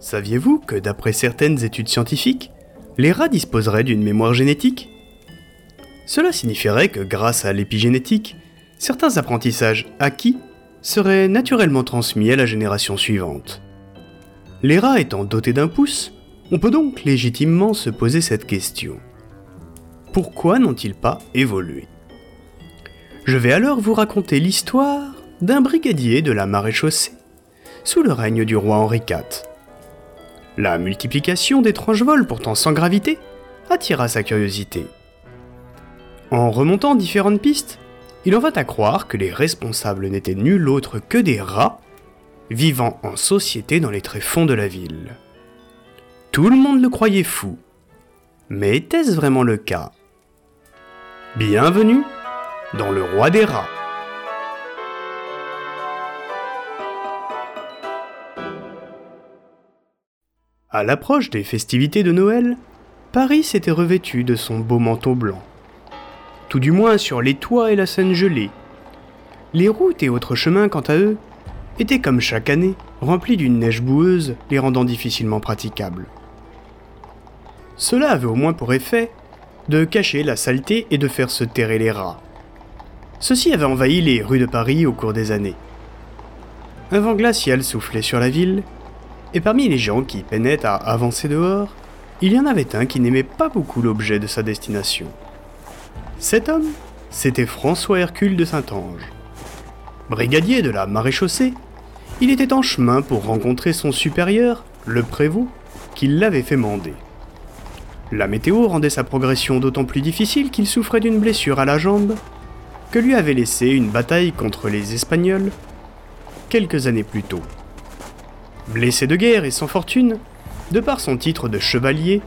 Saviez-vous que d'après certaines études scientifiques, les rats disposeraient d'une mémoire génétique? Cela signifierait que grâce à l'épigénétique, certains apprentissages acquis seraient naturellement transmis à la génération suivante. Les rats étant dotés d'un pouce, on peut donc légitimement se poser cette question. Pourquoi n'ont-ils pas évolué? Je vais alors vous raconter l'histoire d'un brigadier de la maréchaussée sous le règne du roi Henri IV. La multiplication d'étranges vols pourtant sans gravité attira sa curiosité. En remontant différentes pistes, il en vint à croire que les responsables n'étaient nul autre que des rats vivant en société dans les tréfonds de la ville. Tout le monde le croyait fou. Mais était-ce vraiment le cas? Bienvenue dans le roi des rats. À l'approche des festivités de Noël, Paris s'était revêtu de son beau manteau blanc. Tout du moins sur les toits et la Seine gelée. Les routes et autres chemins, quant à eux, étaient comme chaque année remplis d'une neige boueuse, les rendant difficilement praticables. Cela avait au moins pour effet de cacher la saleté et de faire se terrer les rats. Ceux-ci avaient envahi les rues de Paris au cours des années. Un vent glacial soufflait sur la ville et parmi les gens qui peinaient à avancer dehors, il y en avait un qui n'aimait pas beaucoup l'objet de sa destination. Cet homme, c'était François Hercule de Saint-Ange. Brigadier de la maréchaussée, il était en chemin pour rencontrer son supérieur, le prévôt, qui l'avait fait mander. La météo rendait sa progression d'autant plus difficile qu'il souffrait d'une blessure à la jambe que lui avait laissé une bataille contre les Espagnols quelques années plus tôt. Blessé de guerre et sans fortune, de par son titre de chevalier,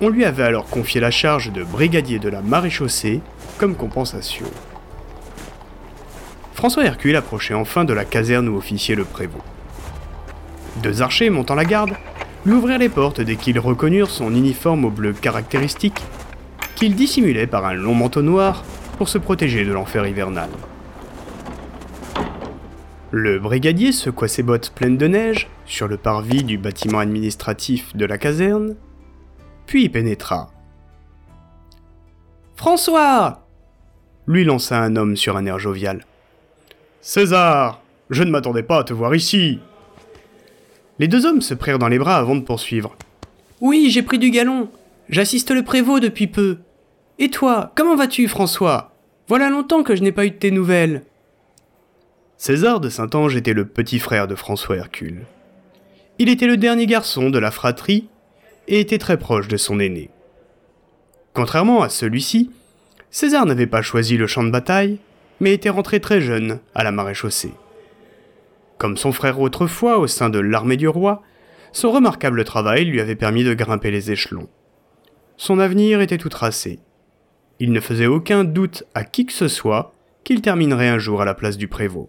on lui avait alors confié la charge de brigadier de la maréchaussée comme compensation. François Hercule approchait enfin de la caserne où officiait le prévôt. Deux archers montant la garde lui ouvrirent les portes dès qu'ils reconnurent son uniforme au bleu caractéristique, qu'il dissimulait par un long manteau noir pour se protéger de l'enfer hivernal. Le brigadier secoua ses bottes pleines de neige sur le parvis du bâtiment administratif de la caserne, puis y pénétra. François lui lança un homme sur un air jovial. César Je ne m'attendais pas à te voir ici Les deux hommes se prirent dans les bras avant de poursuivre. Oui, j'ai pris du galon. J'assiste le prévôt depuis peu. Et toi, comment vas-tu, François? Voilà longtemps que je n'ai pas eu de tes nouvelles. César de Saint-Ange était le petit frère de François Hercule. Il était le dernier garçon de la fratrie et était très proche de son aîné. Contrairement à celui-ci, César n'avait pas choisi le champ de bataille, mais était rentré très jeune à la maréchaussée. Comme son frère autrefois au sein de l'armée du roi, son remarquable travail lui avait permis de grimper les échelons. Son avenir était tout tracé. Il ne faisait aucun doute à qui que ce soit qu'il terminerait un jour à la place du prévôt.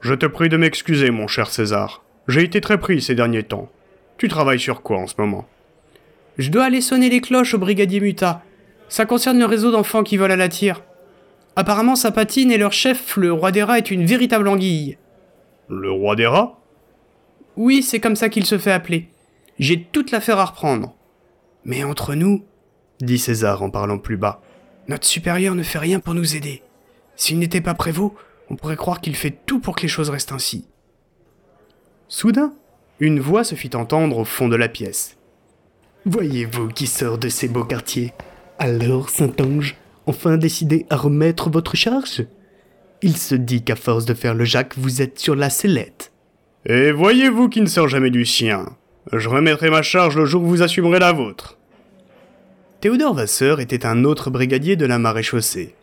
Je te prie de m'excuser, mon cher César. J'ai été très pris ces derniers temps. Tu travailles sur quoi en ce moment? Je dois aller sonner les cloches au brigadier Muta. Ça concerne le réseau d'enfants qui volent à la tire. Apparemment, sa patine et leur chef, le roi des rats, est une véritable anguille. Le roi des rats? Oui, c'est comme ça qu'il se fait appeler. J'ai toute l'affaire à reprendre. Mais entre nous, dit César en parlant plus bas, notre supérieur ne fait rien pour nous aider. S'il n'était pas prévôt, on pourrait croire qu'il fait tout pour que les choses restent ainsi. Soudain, une voix se fit entendre au fond de la pièce. Voyez-vous qui sort de ces beaux quartiers? Alors, Saint-Ange, enfin décidé à remettre votre charge? Il se dit qu'à force de faire le Jacques, vous êtes sur la sellette. Et voyez-vous qui ne sort jamais du sien? Je remettrai ma charge le jour où vous assumerez la vôtre. Théodore Vasseur était un autre brigadier de la maréchaussée.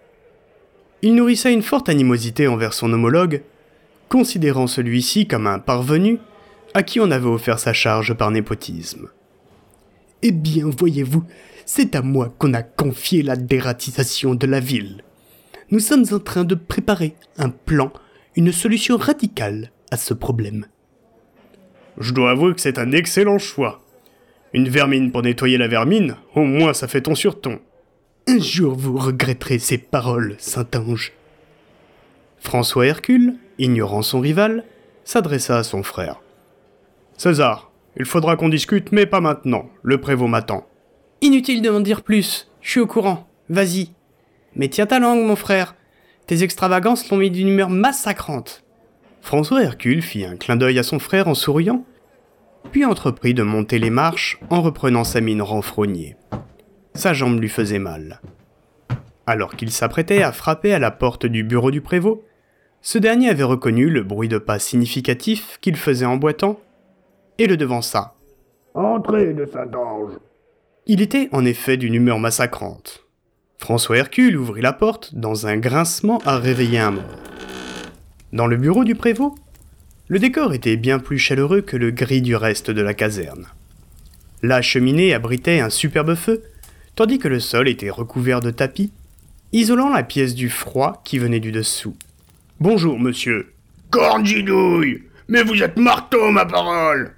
Il nourrissait une forte animosité envers son homologue, considérant celui-ci comme un parvenu à qui on avait offert sa charge par népotisme. Eh bien, voyez-vous, c'est à moi qu'on a confié la dératisation de la ville. Nous sommes en train de préparer un plan, une solution radicale à ce problème. Je dois avouer que c'est un excellent choix. Une vermine pour nettoyer la vermine, au moins ça fait ton sur ton. Un jour vous regretterez ces paroles, Saint-Ange. François Hercule, ignorant son rival, s'adressa à son frère. César, il faudra qu'on discute, mais pas maintenant. Le prévôt m'attend. Inutile de m'en dire plus. Je suis au courant. Vas-y. Mais tiens ta langue, mon frère. Tes extravagances l'ont mis d'une humeur massacrante. François Hercule fit un clin d'œil à son frère en souriant, puis entreprit de monter les marches en reprenant sa mine renfrognée. Sa jambe lui faisait mal. Alors qu'il s'apprêtait à frapper à la porte du bureau du prévôt, ce dernier avait reconnu le bruit de pas significatif qu'il faisait en boitant et le devança. Entrez de Saint-Ange. Il était en effet d'une humeur massacrante. François Hercule ouvrit la porte dans un grincement à réveiller un mort. Dans le bureau du prévôt, le décor était bien plus chaleureux que le gris du reste de la caserne. La cheminée abritait un superbe feu, tandis que le sol était recouvert de tapis, isolant la pièce du froid qui venait du dessous. Bonjour, monsieur. Cornjidouille Mais vous êtes marteau, ma parole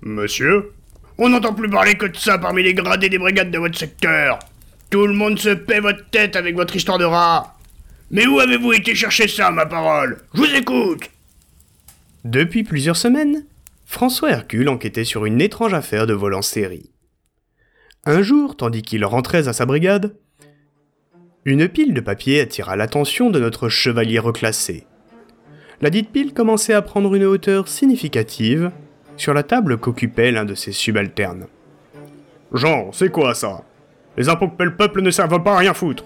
Monsieur On n'entend plus parler que de ça parmi les gradés des brigades de votre secteur. Tout le monde se paie votre tête avec votre histoire de rat. Mais où avez-vous été chercher ça, ma parole? Je vous écoute Depuis plusieurs semaines, François Hercule enquêtait sur une étrange affaire de vol en série. Un jour, tandis qu'il rentrait à sa brigade, une pile de papier attira l'attention de notre chevalier reclassé. La dite pile commençait à prendre une hauteur significative sur la table qu'occupait l'un de ses subalternes. Jean, c'est quoi ça? Les impôts que paie le peuple ne servent pas à rien foutre.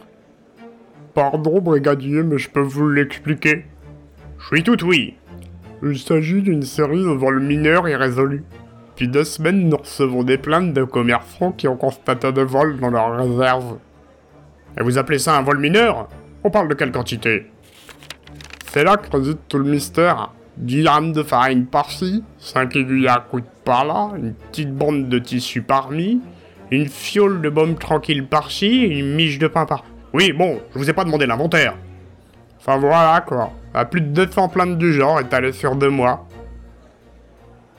Pardon, brigadier, mais je peux vous l'expliquer? Je suis tout oui. Il s'agit d'une série de vols mineurs irrésolus. Depuis deux semaines, nous recevons des plaintes de commerçants qui ont constaté des vols dans leurs réserves. Et vous appelez ça un vol mineur? On parle de quelle quantité? C'est là que réside tout le mystère. 10 grammes de farine par-ci, 5 aiguilles à coude par-là, une petite bande de tissu par-mi, une fiole de baume tranquille par-ci, une miche de pain par... Oui, bon, je vous ai pas demandé l'inventaire. Enfin voilà quoi, à plus de 200 plaintes du genre étalées sur deux mois.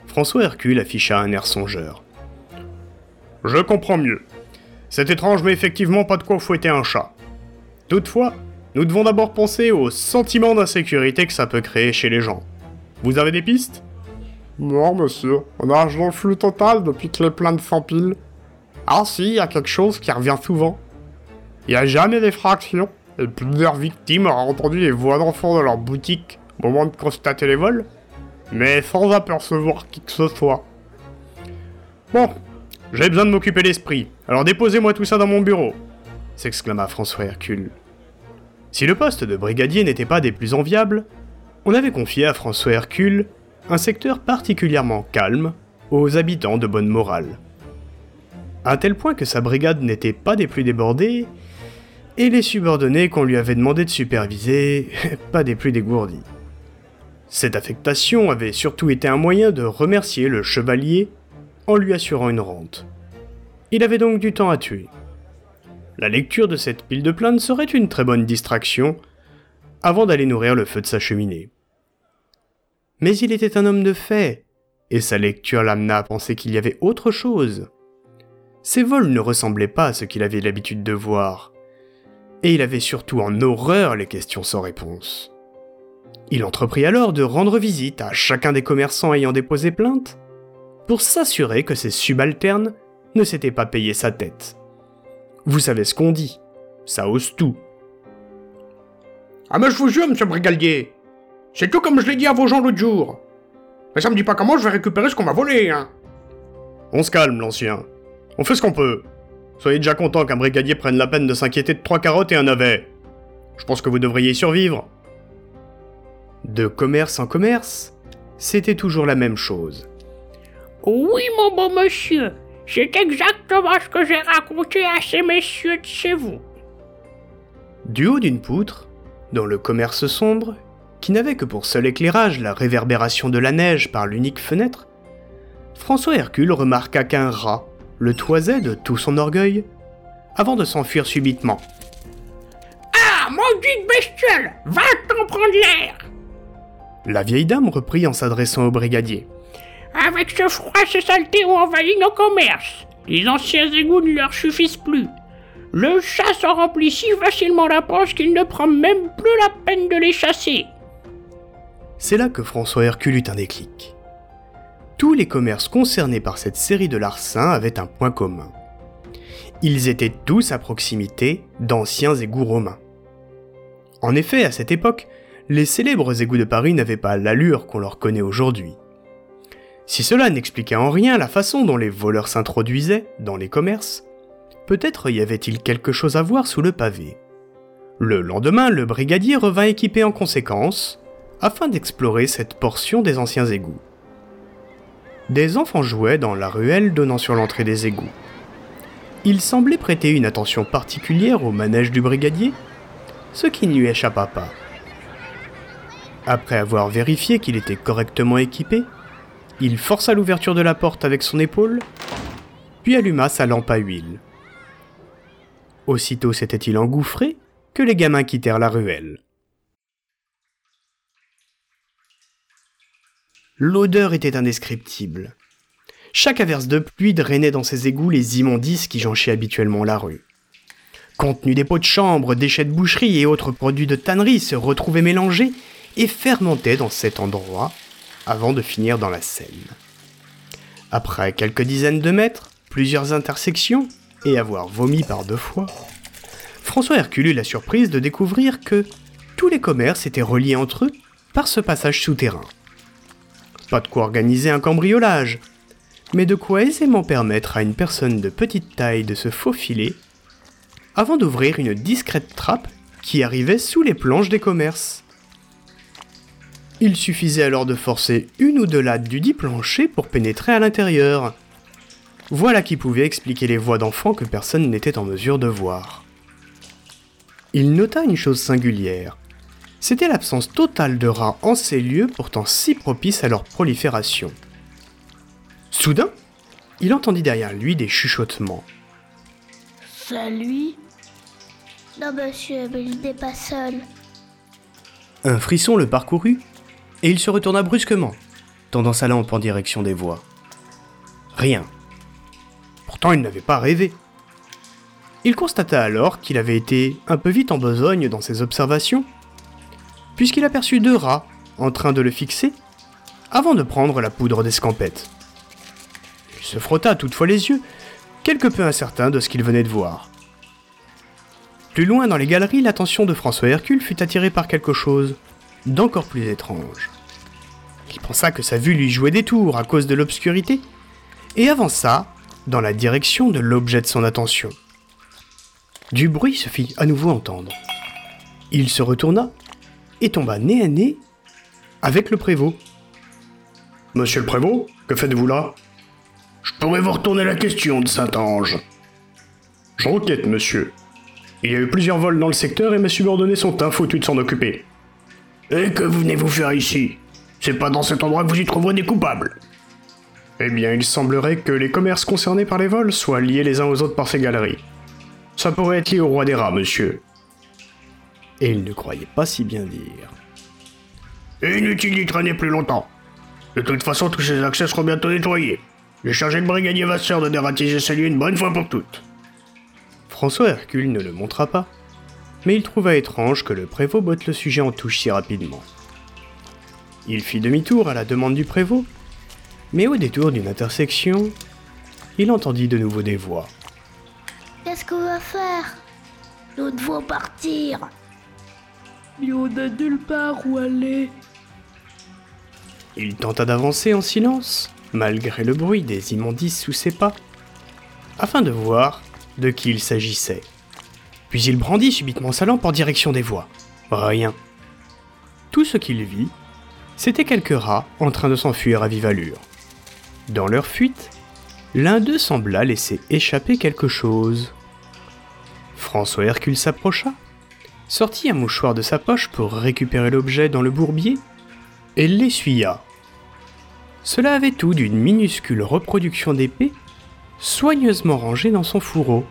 François Hercule afficha un air songeur. Je comprends mieux. C'est étrange, mais effectivement pas de quoi fouetter un chat. Toutefois, nous devons d'abord penser au sentiment d'insécurité que ça peut créer chez les gens. Vous avez des pistes? Non, monsieur. On a dans le flou total depuis que les plaintes s'empilent. Ah si, il y a quelque chose qui revient souvent. Il n'y a jamais d'effraction, et plusieurs victimes auraient entendu les voix d'enfants de leur boutique au moment de constater les vols, mais sans apercevoir qui que ce soit. Bon, j'ai besoin de m'occuper l'esprit, alors déposez-moi tout ça dans mon bureau, s'exclama François Hercule. Si le poste de brigadier n'était pas des plus enviables, on avait confié à François Hercule un secteur particulièrement calme aux habitants de bonne morale. À tel point que sa brigade n'était pas des plus débordées, et les subordonnés qu'on lui avait demandé de superviser, pas des plus dégourdis. Cette affectation avait surtout été un moyen de remercier le chevalier en lui assurant une rente. Il avait donc du temps à tuer. La lecture de cette pile de plaintes serait une très bonne distraction avant d'aller nourrir le feu de sa cheminée. Mais il était un homme de fait, et sa lecture l'amena à penser qu'il y avait autre chose. Ces vols ne ressemblaient pas à ce qu'il avait l'habitude de voir, et il avait surtout en horreur les questions sans réponse. Il entreprit alors de rendre visite à chacun des commerçants ayant déposé plainte, pour s'assurer que ses subalternes ne s'étaient pas payé sa tête. Vous savez ce qu'on dit, ça ose tout. Ah mais je vous jure, monsieur Brigadier, c'est tout comme je l'ai dit à vos gens l'autre jour. Mais ça me dit pas comment je vais récupérer ce qu'on m'a volé, hein. On se calme, l'ancien. On fait ce qu'on peut. Soyez déjà content qu'un brigadier prenne la peine de s'inquiéter de trois carottes et un navet. Je pense que vous devriez y survivre. De commerce en commerce, c'était toujours la même chose. Oui, mon bon monsieur, c'est exactement ce que j'ai raconté à ces messieurs de chez vous. Du haut d'une poutre, dans le commerce sombre, qui n'avait que pour seul éclairage la réverbération de la neige par l'unique fenêtre, François Hercule remarqua qu'un rat le toisait de tout son orgueil, avant de s'enfuir subitement. Ah, maudite bestiole Va t'en prendre l'air La vieille dame reprit en s'adressant au brigadier. Avec ce froid, ces saletés ont envahi nos commerces. Les anciens égouts ne leur suffisent plus. Le chat s'en remplit si facilement la poche qu'il ne prend même plus la peine de les chasser. C'est là que François Hercule eut un déclic. tous les commerces concernés par cette série de larcins avaient un point commun. Ils étaient tous à proximité d'anciens égouts romains. En effet, à cette époque, les célèbres égouts de Paris n'avaient pas l'allure qu'on leur connaît aujourd'hui. Si cela n'expliquait en rien la façon dont les voleurs s'introduisaient dans les commerces, peut-être y avait-il quelque chose à voir sous le pavé. Le lendemain, le brigadier revint équipé en conséquence, afin d'explorer cette portion des anciens égouts. Des enfants jouaient dans la ruelle donnant sur l'entrée des égouts. Il semblait prêter une attention particulière au manège du brigadier, ce qui ne lui échappa pas. Après avoir vérifié qu'il était correctement équipé, il força l'ouverture de la porte avec son épaule, puis alluma sa lampe à huile. Aussitôt s'était-il engouffré que les gamins quittèrent la ruelle. L'odeur était indescriptible. Chaque averse de pluie drainait dans ses égouts les immondices qui jonchaient habituellement la rue. Contenu des pots de chambre, déchets de boucherie et autres produits de tannerie se retrouvaient mélangés et fermentaient dans cet endroit avant de finir dans la Seine. Après quelques dizaines de mètres, plusieurs intersections, et avoir vomi par deux fois, François Hercule eut la surprise de découvrir que tous les commerces étaient reliés entre eux par ce passage souterrain. Pas de quoi organiser un cambriolage, mais de quoi aisément permettre à une personne de petite taille de se faufiler avant d'ouvrir une discrète trappe qui arrivait sous les planches des commerces. Il suffisait alors de forcer une ou deux lattes du dit plancher pour pénétrer à l'intérieur. Voilà qui pouvait expliquer les voix d'enfants que personne n'était en mesure de voir. Il nota une chose singulière. C'était l'absence totale de rats en ces lieux pourtant si propices à leur prolifération. Soudain, il entendit derrière lui des chuchotements. C'est lui Non, monsieur, mais il n'est pas seul. Un frisson le parcourut et il se retourna brusquement, tendant sa lampe en direction des voix. Rien. Pourtant, il n'avait pas rêvé. Il constata alors qu'il avait été un peu vite en besogne dans ses observations, puisqu'il aperçut deux rats en train de le fixer avant de prendre la poudre d'escampette. Il se frotta toutefois les yeux, quelque peu incertain de ce qu'il venait de voir. Plus loin dans les galeries, l'attention de François Hercule fut attirée par quelque chose d'encore plus étrange. Il pensa que sa vue lui jouait des tours à cause de l'obscurité, et avança dans la direction de l'objet de son attention. Du bruit se fit à nouveau entendre. Il se retourna et tomba nez à nez avec le prévôt. Monsieur le prévôt, que faites-vous là Je pourrais vous retourner la question de Saint-Ange. J'enquête, monsieur. Il y a eu plusieurs vols dans le secteur et mes subordonnés sont infoutus de s'en occuper. Et que venez-vous faire ici? C'est pas dans cet endroit que vous y trouverez des coupables. Eh bien, il semblerait que les commerces concernés par les vols soient liés les uns aux autres par ces galeries. Ça pourrait être lié au roi des rats, monsieur. Et il ne croyait pas si bien dire. Inutile d'y traîner plus longtemps. De toute façon, tous ces accès seront bientôt nettoyés. J'ai chargé le brigadier Vasseur de dératiser ces lieux une bonne fois pour toutes. François Hercule ne le montra pas, mais il trouva étrange que le prévôt botte le sujet en touche si rapidement. Il fit demi-tour à la demande du prévôt, mais au détour d'une intersection, il entendit de nouveau des voix. Qu'est-ce qu'on va faire? Nous devons partir. Mais on n'a nulle part où aller. Il tenta d'avancer en silence, malgré le bruit des immondices sous ses pas, afin de voir de qui il s'agissait. Puis il brandit subitement sa lampe en direction des voix. Rien. Tout ce qu'il vit, c'était quelques rats en train de s'enfuir à vive allure. Dans leur fuite, l'un d'eux sembla laisser échapper quelque chose. François Hercule s'approcha, sortit un mouchoir de sa poche pour récupérer l'objet dans le bourbier, et l'essuya. Cela avait tout d'une minuscule reproduction d'épée, soigneusement rangée dans son fourreau.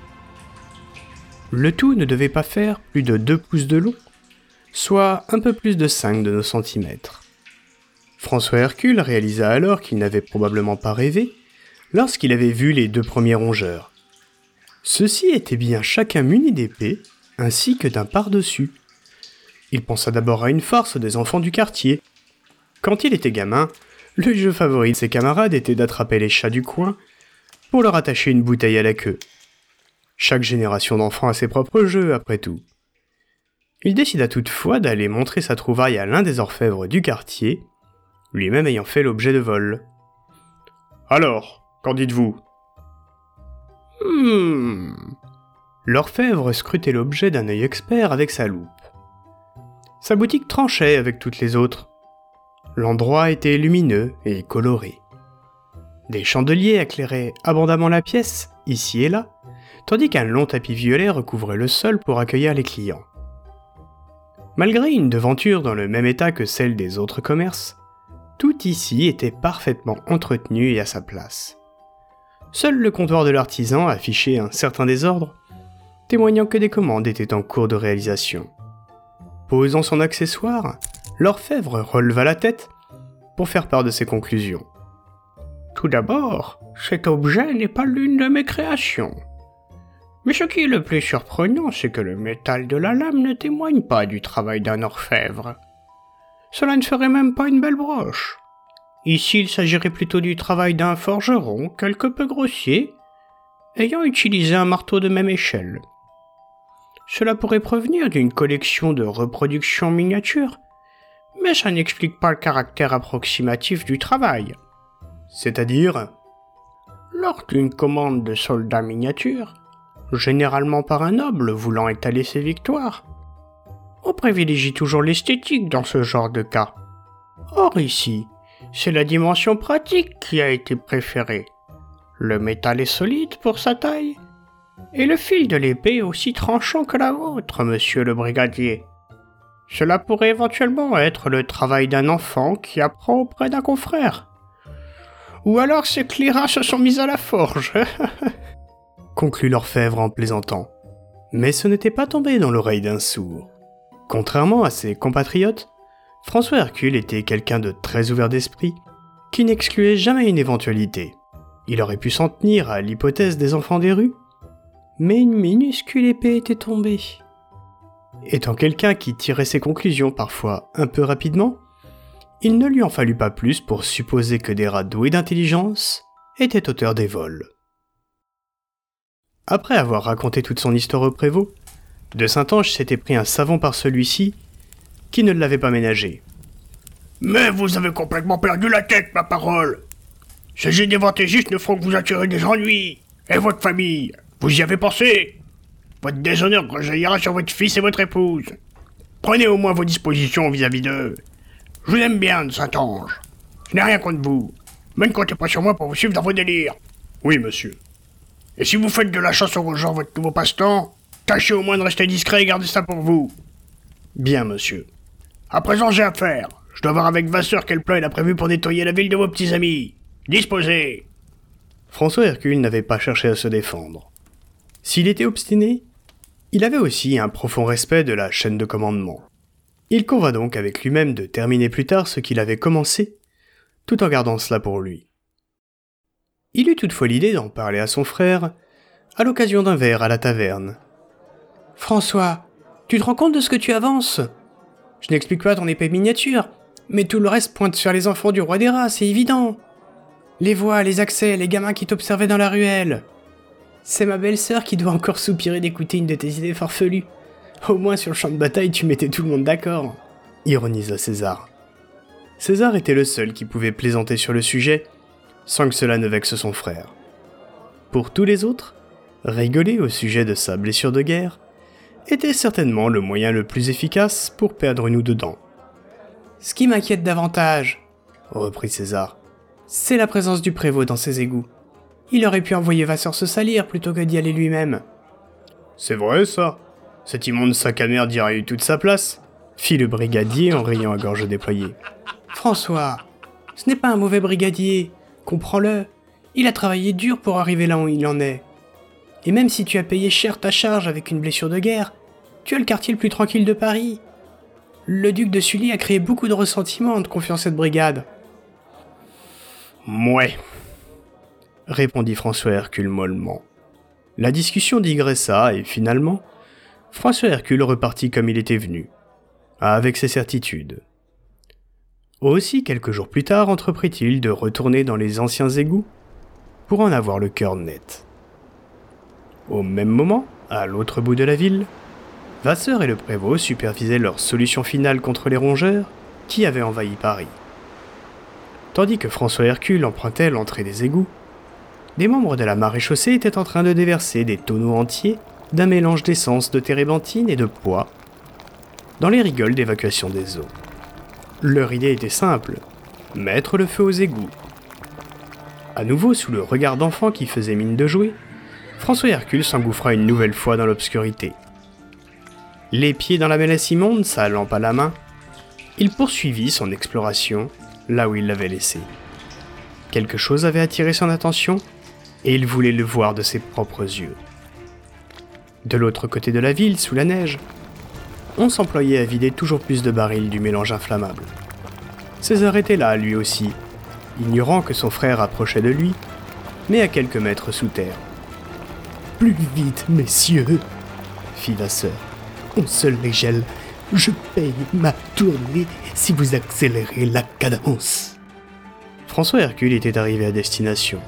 Le tout ne devait pas faire plus de 2 pouces de long, soit un peu plus de 5 de nos centimètres. François Hercule réalisa alors qu'il n'avait probablement pas rêvé lorsqu'il avait vu les deux premiers rongeurs. Ceux-ci étaient bien chacun munis d'épées, ainsi que d'un par-dessus. Il pensa d'abord à une farce des enfants du quartier. Quand il était gamin, Le jeu favori de ses camarades était d'attraper les chats du coin pour leur attacher une bouteille à la queue. Chaque génération d'enfants a ses propres jeux, après tout. Il décida toutefois d'aller montrer sa trouvaille à l'un des orfèvres du quartier, lui-même ayant fait l'objet de vol. Alors, qu'en dites-vous? Hmm. L'orfèvre scrutait l'objet d'un œil expert avec sa loupe. Sa boutique tranchait avec toutes les autres. L'endroit était lumineux et coloré. Des chandeliers éclairaient abondamment la pièce, ici et là, tandis qu'un long tapis violet recouvrait le sol pour accueillir les clients. Malgré une devanture dans le même état que celle des autres commerces, tout ici était parfaitement entretenu et à sa place. Seul le comptoir de l'artisan affichait un certain désordre, témoignant que des commandes étaient en cours de réalisation. Posant son accessoire, l'orfèvre releva la tête pour faire part de ses conclusions. Tout d'abord, cet objet n'est pas l'une de mes créations. Mais ce qui est le plus surprenant, c'est que le métal de la lame ne témoigne pas du travail d'un orfèvre. Cela ne ferait même pas une belle broche. Ici, il s'agirait plutôt du travail d'un forgeron, quelque peu grossier, ayant utilisé un marteau de même échelle. Cela pourrait provenir d'une collection de reproductions miniatures, mais ça n'explique pas le caractère approximatif du travail. C'est-à-dire Lors d'une commande de soldats miniatures, généralement par un noble voulant étaler ses victoires, on privilégie toujours l'esthétique dans ce genre de cas. Or ici, c'est la dimension pratique qui a été préférée. Le métal est solide pour sa taille, et le fil de l'épée aussi tranchant que la vôtre, monsieur le brigadier. Cela pourrait éventuellement être le travail d'un enfant qui apprend auprès d'un confrère. Ou alors ces cliras se sont mis à la forge. conclut l'orfèvre en plaisantant. Mais ce n'était pas tombé dans l'oreille d'un sourd. Contrairement à ses compatriotes, François Hercule était quelqu'un de très ouvert d'esprit, qui n'excluait jamais une éventualité. Il aurait pu s'en tenir à l'hypothèse des enfants des rues, mais une minuscule épée était tombée. Étant quelqu'un qui tirait ses conclusions parfois un peu rapidement, il ne lui en fallut pas plus pour supposer que des rats doués d'intelligence étaient auteurs des vols. Après avoir raconté toute son histoire au prévôt, de Saint-Ange s'était pris un savon par celui-ci qui ne l'avait pas ménagé. Mais vous avez complètement perdu la tête, ma parole. Ces juste ne feront que vous attirer des ennuis. Et votre famille, vous y avez pensé? Votre déshonneur rejaillira sur votre fils et votre épouse. Prenez au moins vos dispositions vis-à-vis d'eux. Je vous aime bien, Saint-Ange. Je n'ai rien contre vous. Mais ne comptez pas sur moi pour vous suivre dans vos délires. Oui, monsieur. Et si vous faites de la chasse aux gens votre nouveau passe-temps, tâchez au moins de rester discret et gardez ça pour vous. Bien, monsieur. À présent, j'ai affaire. Je dois voir avec Vasseur quel plan il a prévu pour nettoyer la ville de vos petits amis. Disposez François Hercule n'avait pas cherché à se défendre. S'il était obstiné, il avait aussi un profond respect de la chaîne de commandement. Il convint donc avec lui-même de terminer plus tard ce qu'il avait commencé, tout en gardant cela pour lui. Il eut toutefois l'idée d'en parler à son frère, à l'occasion d'un verre à la taverne. François, tu te rends compte de ce que tu avances? Je n'explique pas ton épée miniature, mais tout le reste pointe sur les enfants du roi des rats, c'est évident. Les voix, les accès, les gamins qui t'observaient dans la ruelle. C'est ma belle-sœur qui doit encore soupirer d'écouter une de tes idées farfelues. Au moins sur le champ de bataille, tu mettais tout le monde d'accord. Ironisa César. César était le seul qui pouvait plaisanter sur le sujet, sans que cela ne vexe son frère. Pour tous les autres, rigoler au sujet de sa blessure de guerre était certainement le moyen le plus efficace pour perdre nous dedans. Ce qui m'inquiète davantage, reprit César, c'est la présence du prévôt dans ses égouts. Il aurait pu envoyer Vasseur se salir plutôt que d'y aller lui-même. C'est vrai ça Cet immonde sac à merde y aurait eu toute sa place fit le brigadier en riant à gorge déployée. François, ce n'est pas un mauvais brigadier, comprends-le. Il a travaillé dur pour arriver là où il en est. Et même si tu as payé cher ta charge avec une blessure de guerre, tu as le quartier le plus tranquille de Paris. Le duc de Sully a créé beaucoup de ressentiment en te confiant cette brigade. Mouais, répondit François Hercule mollement. La discussion digressa et finalement, François Hercule repartit comme il était venu, avec ses certitudes. Aussi, quelques jours plus tard, entreprit-il de retourner dans les anciens égouts pour en avoir le cœur net. Au même moment, à l'autre bout de la ville, Vasseur et le prévôt supervisaient leur solution finale contre les rongeurs qui avaient envahi Paris. Tandis que François Hercule empruntait l'entrée des égouts, des membres de la maréchaussée étaient en train de déverser des tonneaux entiers d'un mélange d'essence de térébenthine et de poids dans les rigoles d'évacuation des eaux. Leur idée était simple mettre le feu aux égouts. À nouveau, sous le regard d'enfant qui faisait mine de jouer, François Hercule s'engouffra une nouvelle fois dans l'obscurité. Les pieds dans la mélasse immonde, sa lampe à la main, il poursuivit son exploration là où il l'avait laissé. Quelque chose avait attiré son attention et il voulait le voir de ses propres yeux. De l'autre côté de la ville, sous la neige, on s'employait à vider toujours plus de barils du mélange inflammable. César était là, lui aussi, ignorant que son frère approchait de lui, mais à quelques mètres sous terre. Plus vite, messieurs, fit Vasseur. On se les gèle. Je paye ma tournée si vous accélérez la cadence. François Hercule était arrivé à destination.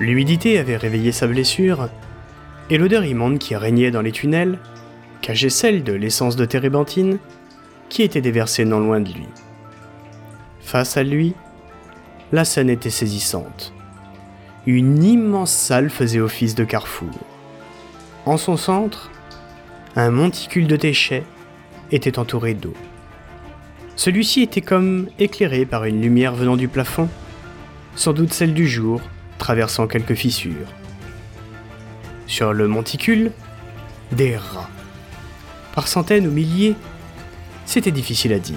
L'humidité avait réveillé sa blessure, et l'odeur immonde qui régnait dans les tunnels cachait celle de l'essence de térébenthine qui était déversée non loin de lui. Face à lui, la scène était saisissante. Une immense salle faisait office de carrefour. En son centre, un monticule de déchets était entouré d'eau. Celui-ci était comme éclairé par une lumière venant du plafond, sans doute celle du jour, traversant quelques fissures. Sur le monticule, des rats. Par centaines ou milliers, c'était difficile à dire.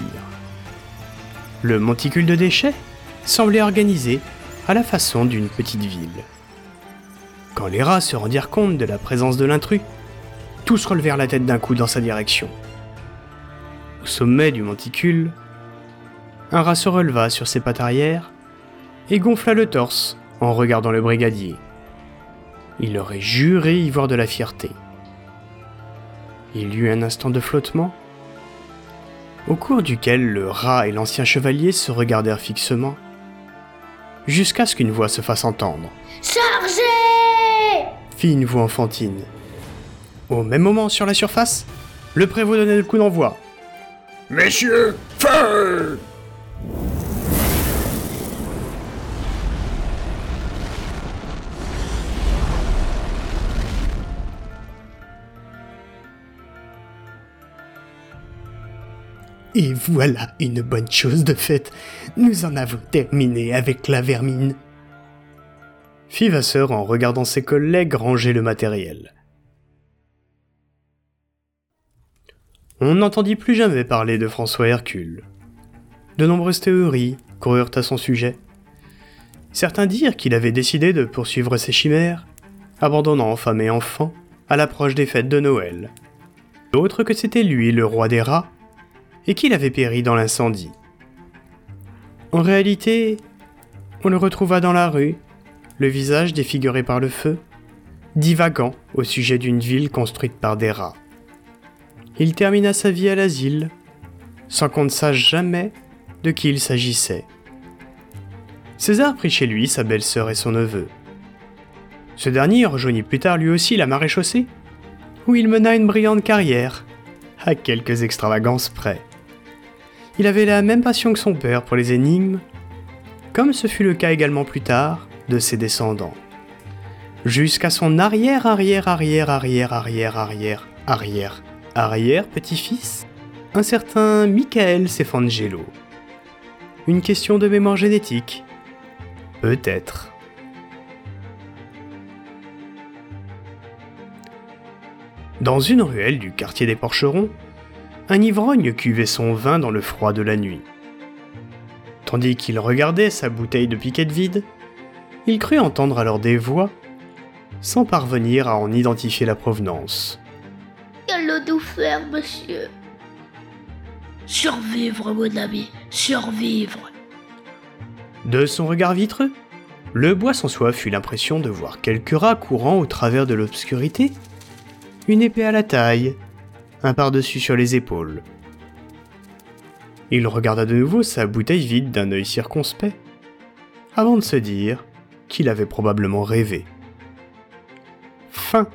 Le monticule de déchets semblait organisé à la façon d'une petite ville. Quand les rats se rendirent compte de la présence de l'intrus, tous relevèrent la tête d'un coup dans sa direction. Au sommet du monticule, un rat se releva sur ses pattes arrière et gonfla le torse en regardant le brigadier. Il aurait juré y voir de la fierté. Il y eut un instant de flottement, au cours duquel le rat et l'ancien chevalier se regardèrent fixement, jusqu'à ce qu'une voix se fasse entendre. Chargez fit une voix enfantine. Au même moment, sur la surface, le prévôt donnait le coup d'envoi. Messieurs, feu Et voilà une bonne chose de faite. Nous en avons terminé avec la vermine. Fit Vasseur en regardant ses collègues ranger le matériel. On n'entendit plus jamais parler de François Hercule. De nombreuses théories coururent à son sujet. Certains dirent qu'il avait décidé de poursuivre ses chimères, abandonnant femme et enfants à l'approche des fêtes de Noël. D'autres que c'était lui le roi des rats, et qu'il avait péri dans l'incendie. En réalité, on le retrouva dans la rue, le visage défiguré par le feu, divagant au sujet d'une ville construite par des rats. Il termina sa vie à l'asile, sans qu'on ne sache jamais de qui il s'agissait. César prit chez lui sa belle-sœur et son neveu. Ce dernier rejoignit plus tard lui aussi la maréchaussée, où il mena une brillante carrière, à quelques extravagances près. Il avait la même passion que son père pour les énigmes, comme ce fut le cas également plus tard de ses descendants. Jusqu'à son arrière, arrière, arrière, arrière, arrière, arrière, arrière, arrière petit-fils, un certain Michael Sefangelo. Une question de mémoire génétique Peut-être. Dans une ruelle du quartier des Porcherons, un ivrogne cuvait son vin dans le froid de la nuit. Tandis qu'il regardait sa bouteille de piquette vide, il crut entendre alors des voix, sans parvenir à en identifier la provenance. Qu'allons-nous faire, monsieur Survivre, mon ami, survivre. De son regard vitreux, le bois sans soif eut l'impression de voir quelques rats courant au travers de l'obscurité, une épée à la taille, un par-dessus sur les épaules. Il regarda de nouveau sa bouteille vide d'un œil circonspect, avant de se dire qu'il avait probablement rêvé. Fin.